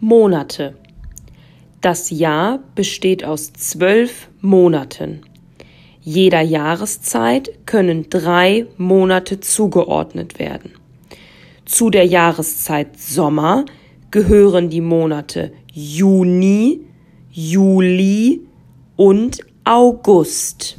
Monate. Das Jahr besteht aus zwölf Monaten. Jeder Jahreszeit können drei Monate zugeordnet werden. Zu der Jahreszeit Sommer gehören die Monate Juni, Juli und August.